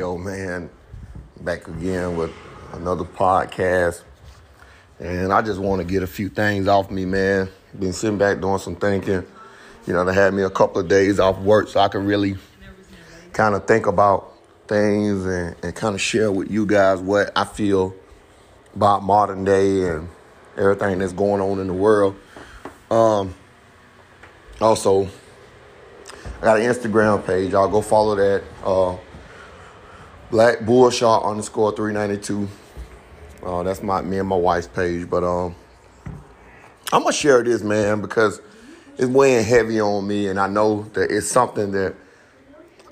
Yo, man, back again with another podcast. And I just want to get a few things off me, man. Been sitting back doing some thinking. You know, they had me a couple of days off work so I can really kind of think about things and, and kind of share with you guys what I feel about modern day and everything that's going on in the world. Um, also, I got an Instagram page. Y'all go follow that. Uh, Black Bullshot underscore 392. Uh, that's my me and my wife's page. But um, I'm gonna share this, man, because it's weighing heavy on me, and I know that it's something that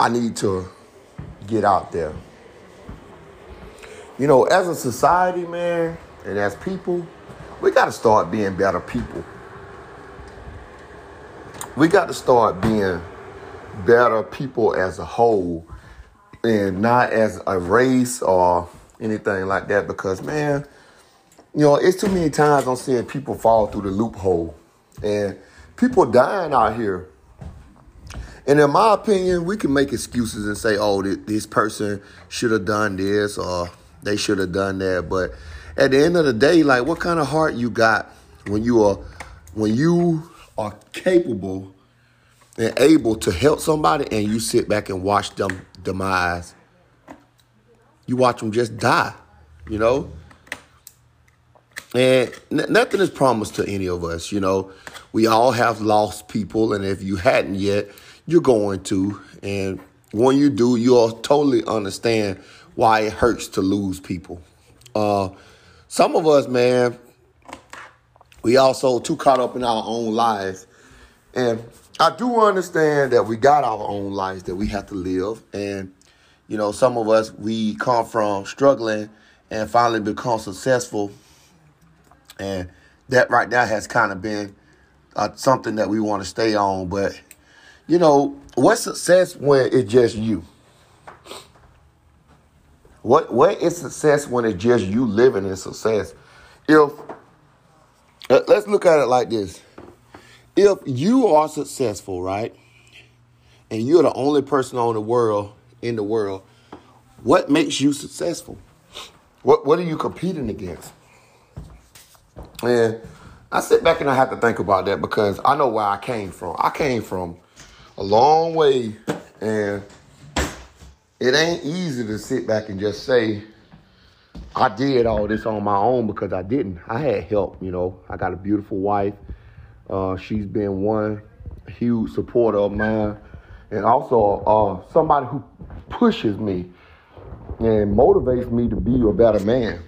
I need to get out there. You know, as a society, man, and as people, we got to start being better people. We got to start being better people as a whole and not as a race or anything like that because man you know it's too many times i'm seeing people fall through the loophole and people dying out here. And in my opinion we can make excuses and say oh this person should have done this or they should have done that. But at the end of the day like what kind of heart you got when you are when you are capable and able to help somebody and you sit back and watch them demise. You watch them just die, you know? And n- nothing is promised to any of us, you know? We all have lost people, and if you hadn't yet, you're going to. And when you do, you'll totally understand why it hurts to lose people. Uh, some of us, man, we also too caught up in our own lives. And I do understand that we got our own lives that we have to live. And, you know, some of us, we come from struggling and finally become successful. And that right now has kind of been uh, something that we want to stay on. But, you know, what's success when it's just you? What what is success when it's just you living in success? If let's look at it like this if you are successful, right, and you're the only person on the world in the world, what makes you successful? What what are you competing against? And I sit back and I have to think about that because I know where I came from. I came from a long way, and it ain't easy to sit back and just say, I did all this on my own because I didn't. I had help, you know. I got a beautiful wife. Uh, she's been one huge supporter of mine, and also uh, somebody who pushes me and motivates me to be a better man.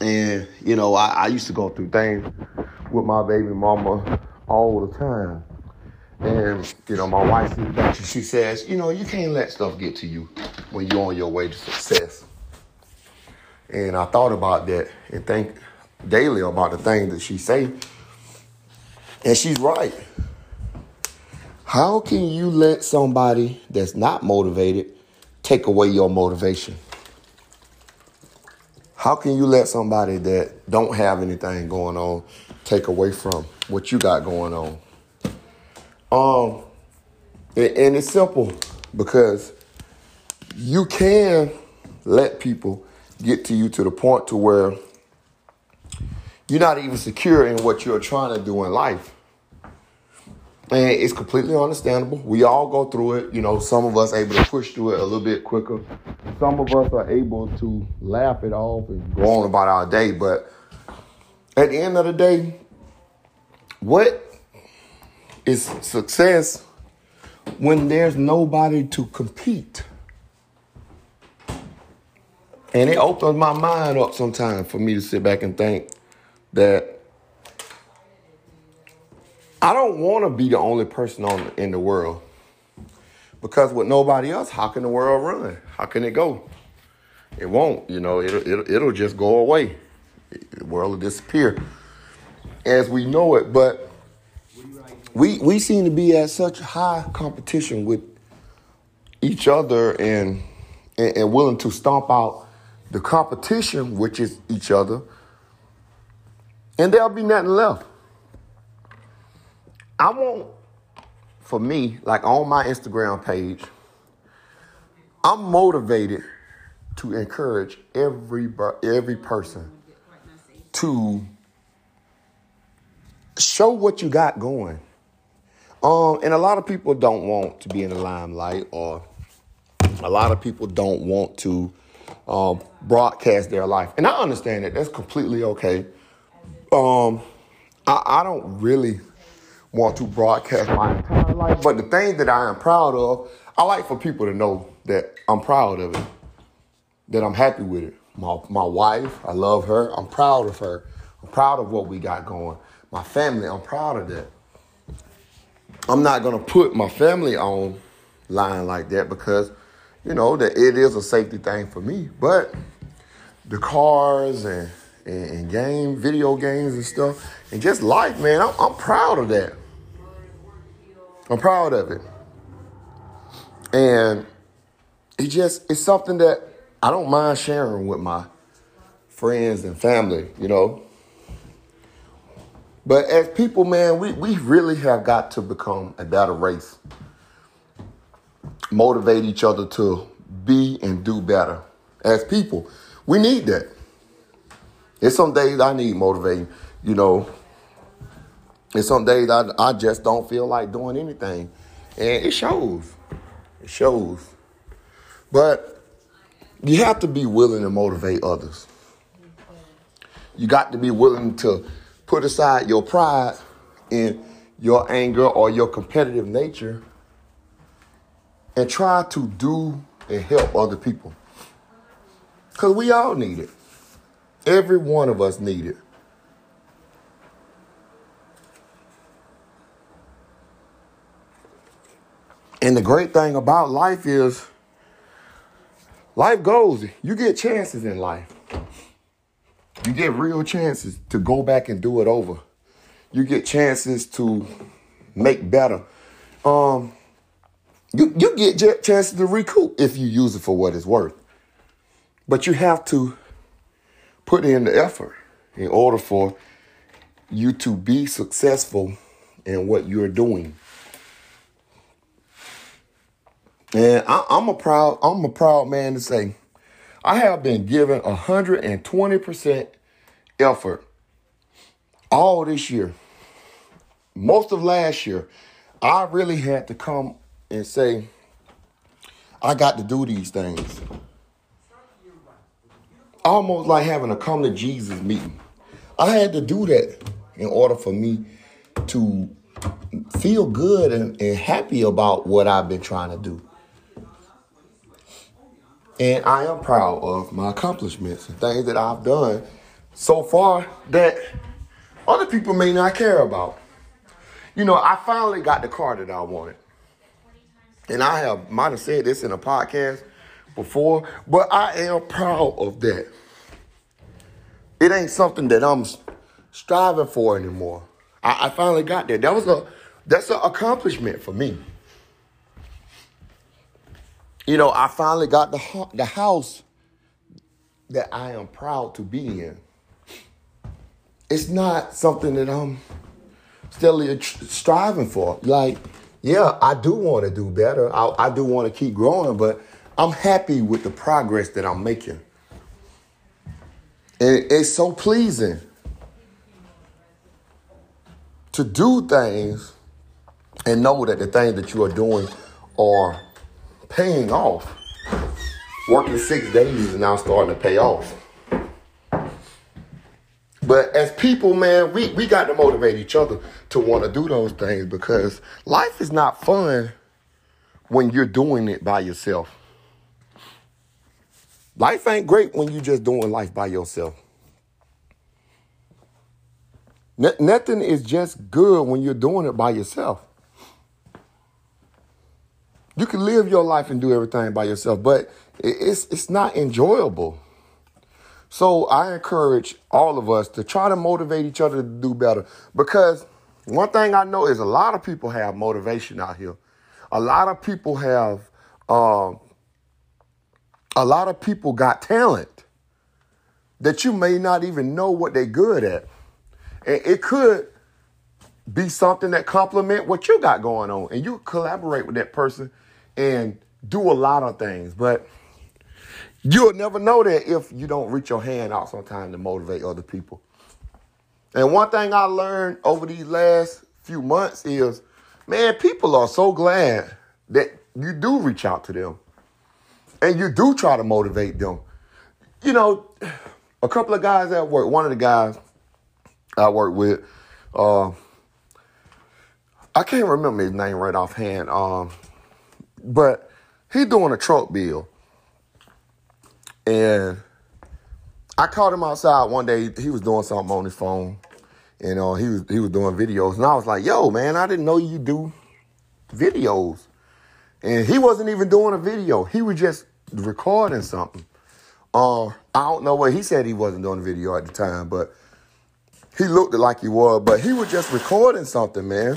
And you know, I, I used to go through things with my baby mama all the time. And you know, my wife and she says, you know, you can't let stuff get to you when you're on your way to success. And I thought about that and think daily about the things that she say and she's right. How can you let somebody that's not motivated take away your motivation? How can you let somebody that don't have anything going on take away from what you got going on? Um, and it's simple because you can let people get to you to the point to where you're not even secure in what you're trying to do in life. And it's completely understandable. We all go through it. You know, some of us able to push through it a little bit quicker. Some of us are able to laugh it off and go on about our day. But at the end of the day, what is success when there's nobody to compete? And it opens my mind up sometimes for me to sit back and think that I don't want to be the only person on in the world. Because with nobody else, how can the world run? How can it go? It won't, you know, it'll, it'll, it'll just go away. The world will disappear as we know it. But we, we seem to be at such high competition with each other and, and, and willing to stomp out the competition, which is each other, and there'll be nothing left. I want, for me, like on my Instagram page, I'm motivated to encourage every every person to show what you got going. Um, and a lot of people don't want to be in the limelight, or a lot of people don't want to um, broadcast their life. And I understand that. That's completely okay. Um, I, I don't really want to broadcast my entire life, but the thing that I am proud of, I like for people to know that I'm proud of it, that I'm happy with it. My, my wife, I love her. I'm proud of her. I'm proud of what we got going. My family, I'm proud of that. I'm not gonna put my family on line like that because you know that it is a safety thing for me. But the cars and and, and game, video games and stuff, and just life, man, I'm, I'm proud of that. I'm proud of it, and it just it's something that I don't mind sharing with my friends and family. You know, but as people, man, we, we really have got to become a better race. Motivate each other to be and do better. As people, we need that. It's some days I need motivating, you know. It's some days I, I just don't feel like doing anything. And it shows. It shows. But you have to be willing to motivate others. You got to be willing to put aside your pride and your anger or your competitive nature and try to do and help other people. Because we all need it. Every one of us need it. And the great thing about life is life goes. You get chances in life. You get real chances to go back and do it over. You get chances to make better. Um, you you get chances to recoup if you use it for what it's worth. But you have to put in the effort in order for you to be successful in what you're doing. And I, am a proud I'm a proud man to say I have been given 120% effort all this year. Most of last year, I really had to come and say, I got to do these things. Almost like having a come to Jesus meeting. I had to do that in order for me to feel good and, and happy about what I've been trying to do. And I am proud of my accomplishments and things that I've done so far that other people may not care about. You know, I finally got the car that I wanted. And I have might have said this in a podcast before, but I am proud of that. It ain't something that I'm striving for anymore. I, I finally got there. That was a that's an accomplishment for me you know, I finally got the the house that I am proud to be in. It's not something that I'm still striving for. Like, yeah, I do want to do better. I, I do want to keep growing, but I'm happy with the progress that I'm making. And it's so pleasing to do things and know that the things that you are doing are paying off. Working six days is now starting to pay off. But as people, man, we, we got to motivate each other to want to do those things because life is not fun when you're doing it by yourself. Life ain't great when you're just doing life by yourself. N- nothing is just good when you're doing it by yourself. You can live your life and do everything by yourself, but it's it's not enjoyable. So I encourage all of us to try to motivate each other to do better because one thing I know is a lot of people have motivation out here. A lot of people have um, a lot of people got talent that you may not even know what they're good at. And it could be something that complement what you got going on and you collaborate with that person and do a lot of things, but you'll never know that if you don't reach your hand out sometimes to motivate other people. And one thing I learned over these last few months is, man, people are so glad that you do reach out to them and you do try to motivate them. You know, a couple of guys at work, one of the guys I work with, uh, I can't remember his name right offhand, um, but he doing a truck bill. And I called him outside one day. He was doing something on his phone. And uh, he was he was doing videos. And I was like, yo, man, I didn't know you do videos. And he wasn't even doing a video. He was just recording something. Uh, I don't know what he said he wasn't doing a video at the time, but he looked like he was, but he was just recording something, man.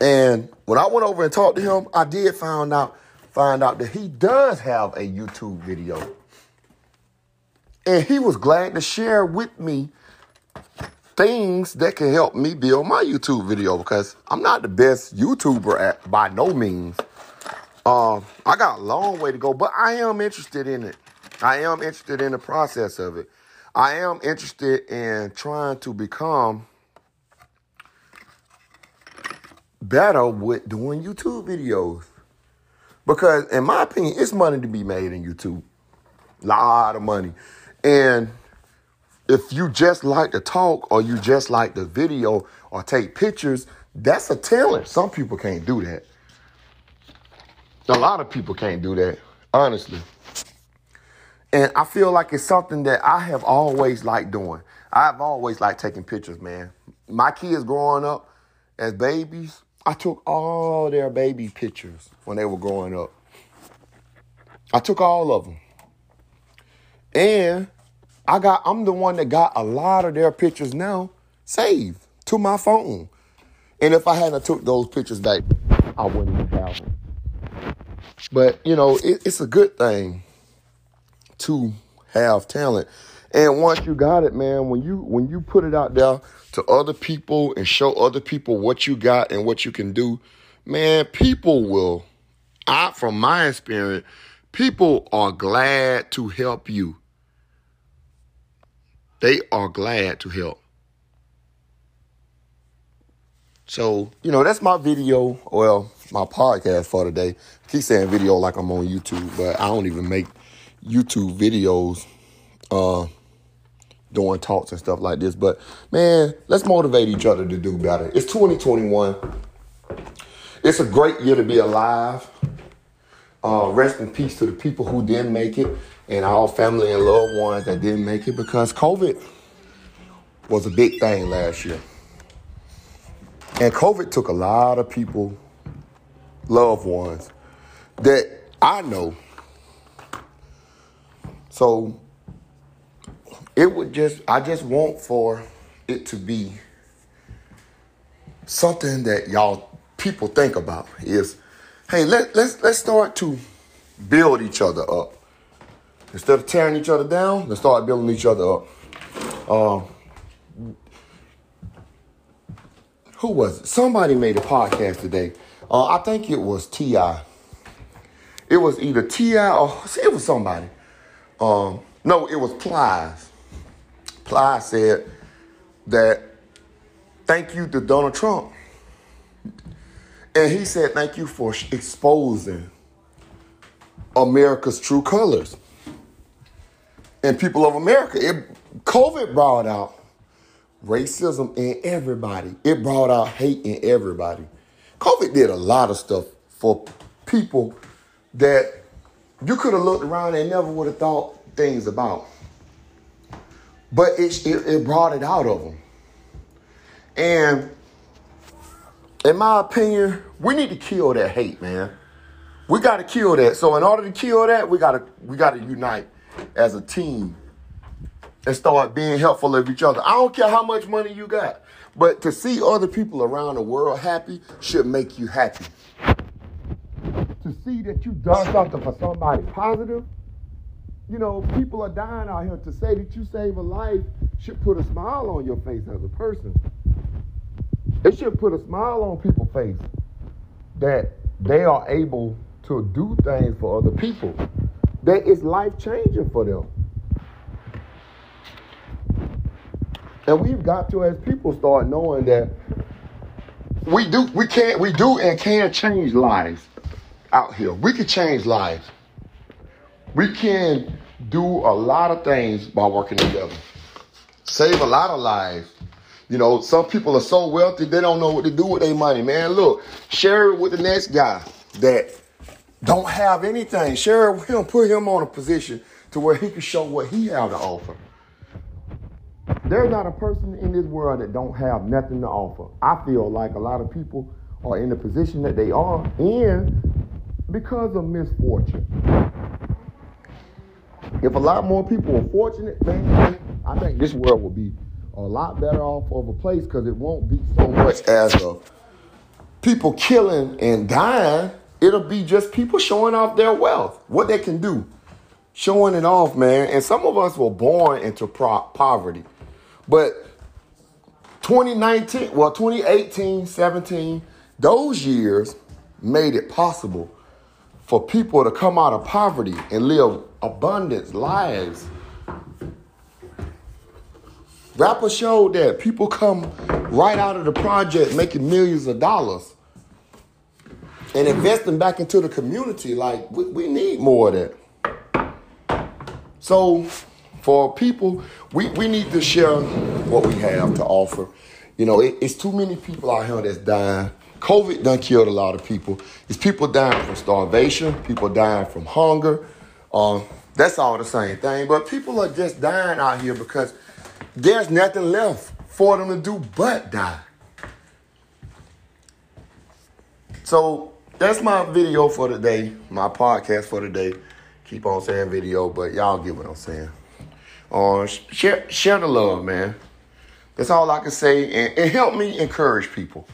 And when I went over and talked to him, I did find out find out that he does have a YouTube video. And he was glad to share with me things that can help me build my YouTube video because I'm not the best YouTuber at by no means. Um, I got a long way to go, but I am interested in it. I am interested in the process of it. I am interested in trying to become better with doing YouTube videos. Because in my opinion, it's money to be made in YouTube. A lot of money. And if you just like to talk or you just like the video or take pictures, that's a talent. Some people can't do that. A lot of people can't do that, honestly. And I feel like it's something that I have always liked doing. I've always liked taking pictures, man. My kids growing up as babies, I took all their baby pictures when they were growing up. I took all of them. And I got I'm the one that got a lot of their pictures now saved to my phone. And if I hadn't took those pictures back, I wouldn't have them. But you know, it, it's a good thing to have talent. And once you got it, man, when you when you put it out there to other people and show other people what you got and what you can do, man, people will I from my experience, people are glad to help you. They are glad to help. So, you know, that's my video, well, my podcast for today. I keep saying video like I'm on YouTube, but I don't even make YouTube videos uh doing talks and stuff like this. But man, let's motivate each other to do better. It's 2021. It's a great year to be alive. Uh, rest in peace to the people who didn't make it and all family and loved ones that didn't make it because COVID was a big thing last year. And COVID took a lot of people, loved ones, that I know. So it would just, I just want for it to be something that y'all people think about is, hey, let, let's let's start to build each other up. Instead of tearing each other down, let's start building each other up. Um, who was it? Somebody made a podcast today. Uh, I think it was T.I. It was either T.I. or it was somebody. Um, no, it was Plies. Plies said that thank you to Donald Trump. And he said thank you for exposing America's true colors. And people of America, it, COVID brought out racism in everybody. It brought out hate in everybody. COVID did a lot of stuff for people that you could have looked around and never would have thought things about. But it, it, it brought it out of them. And in my opinion, we need to kill that hate, man. We got to kill that. So in order to kill that, we got to we got to unite as a team and start being helpful of each other. I don't care how much money you got, but to see other people around the world happy should make you happy. To see that you've done something for somebody positive, you know, people are dying out here. To say that you save a life should put a smile on your face as a person. It should put a smile on people's face that they are able to to do things for other people. That is life changing for them. And we've got to, as people, start knowing that we do, we can't, we do and can change lives out here. We can change lives. We can do a lot of things by working together. Save a lot of lives. You know, some people are so wealthy they don't know what to do with their money, man. Look, share it with the next guy that don't have anything. It with him, put him on a position to where he can show what he have to offer. There's not a person in this world that don't have nothing to offer. I feel like a lot of people are in the position that they are in because of misfortune. If a lot more people were fortunate, man, I think this world would be a lot better off of a place because it won't be so much as of people killing and dying. It'll be just people showing off their wealth, what they can do, showing it off, man. And some of us were born into pro- poverty, but 2019, well, 2018, 17, those years made it possible for people to come out of poverty and live abundant lives. Rapper showed that people come right out of the project making millions of dollars and investing back into the community. Like, we, we need more of that. So, for people, we, we need to share what we have to offer. You know, it, it's too many people out here that's dying COVID done killed a lot of people. It's people dying from starvation, people dying from hunger. Um, that's all the same thing. But people are just dying out here because there's nothing left for them to do but die. So that's my video for today, my podcast for today. Keep on saying video, but y'all get what I'm saying. Uh, share, share the love, man. That's all I can say, and, and help me encourage people.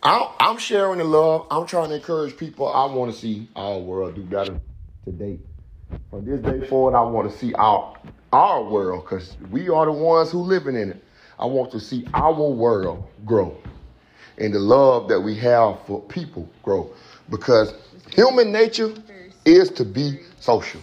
I'm, sharing the love. I'm trying to encourage people. I want to see our world do better today. From this day forward, I want to see our our world because we are the ones who living in it. I want to see our world grow and the love that we have for people grow because human nature is to be social.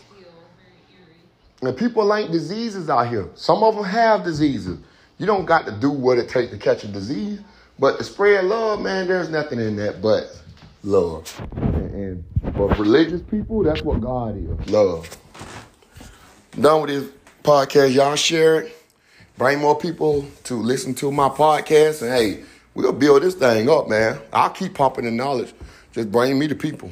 And people like diseases out here. Some of them have diseases. You don't got to do what it takes to catch a disease. But to spread love, man, there's nothing in that but love. And, and for religious people, that's what God is love. Done with this podcast. Y'all share it. Bring more people to listen to my podcast. And hey, we'll build this thing up, man. I'll keep popping the knowledge. Just bring me the people.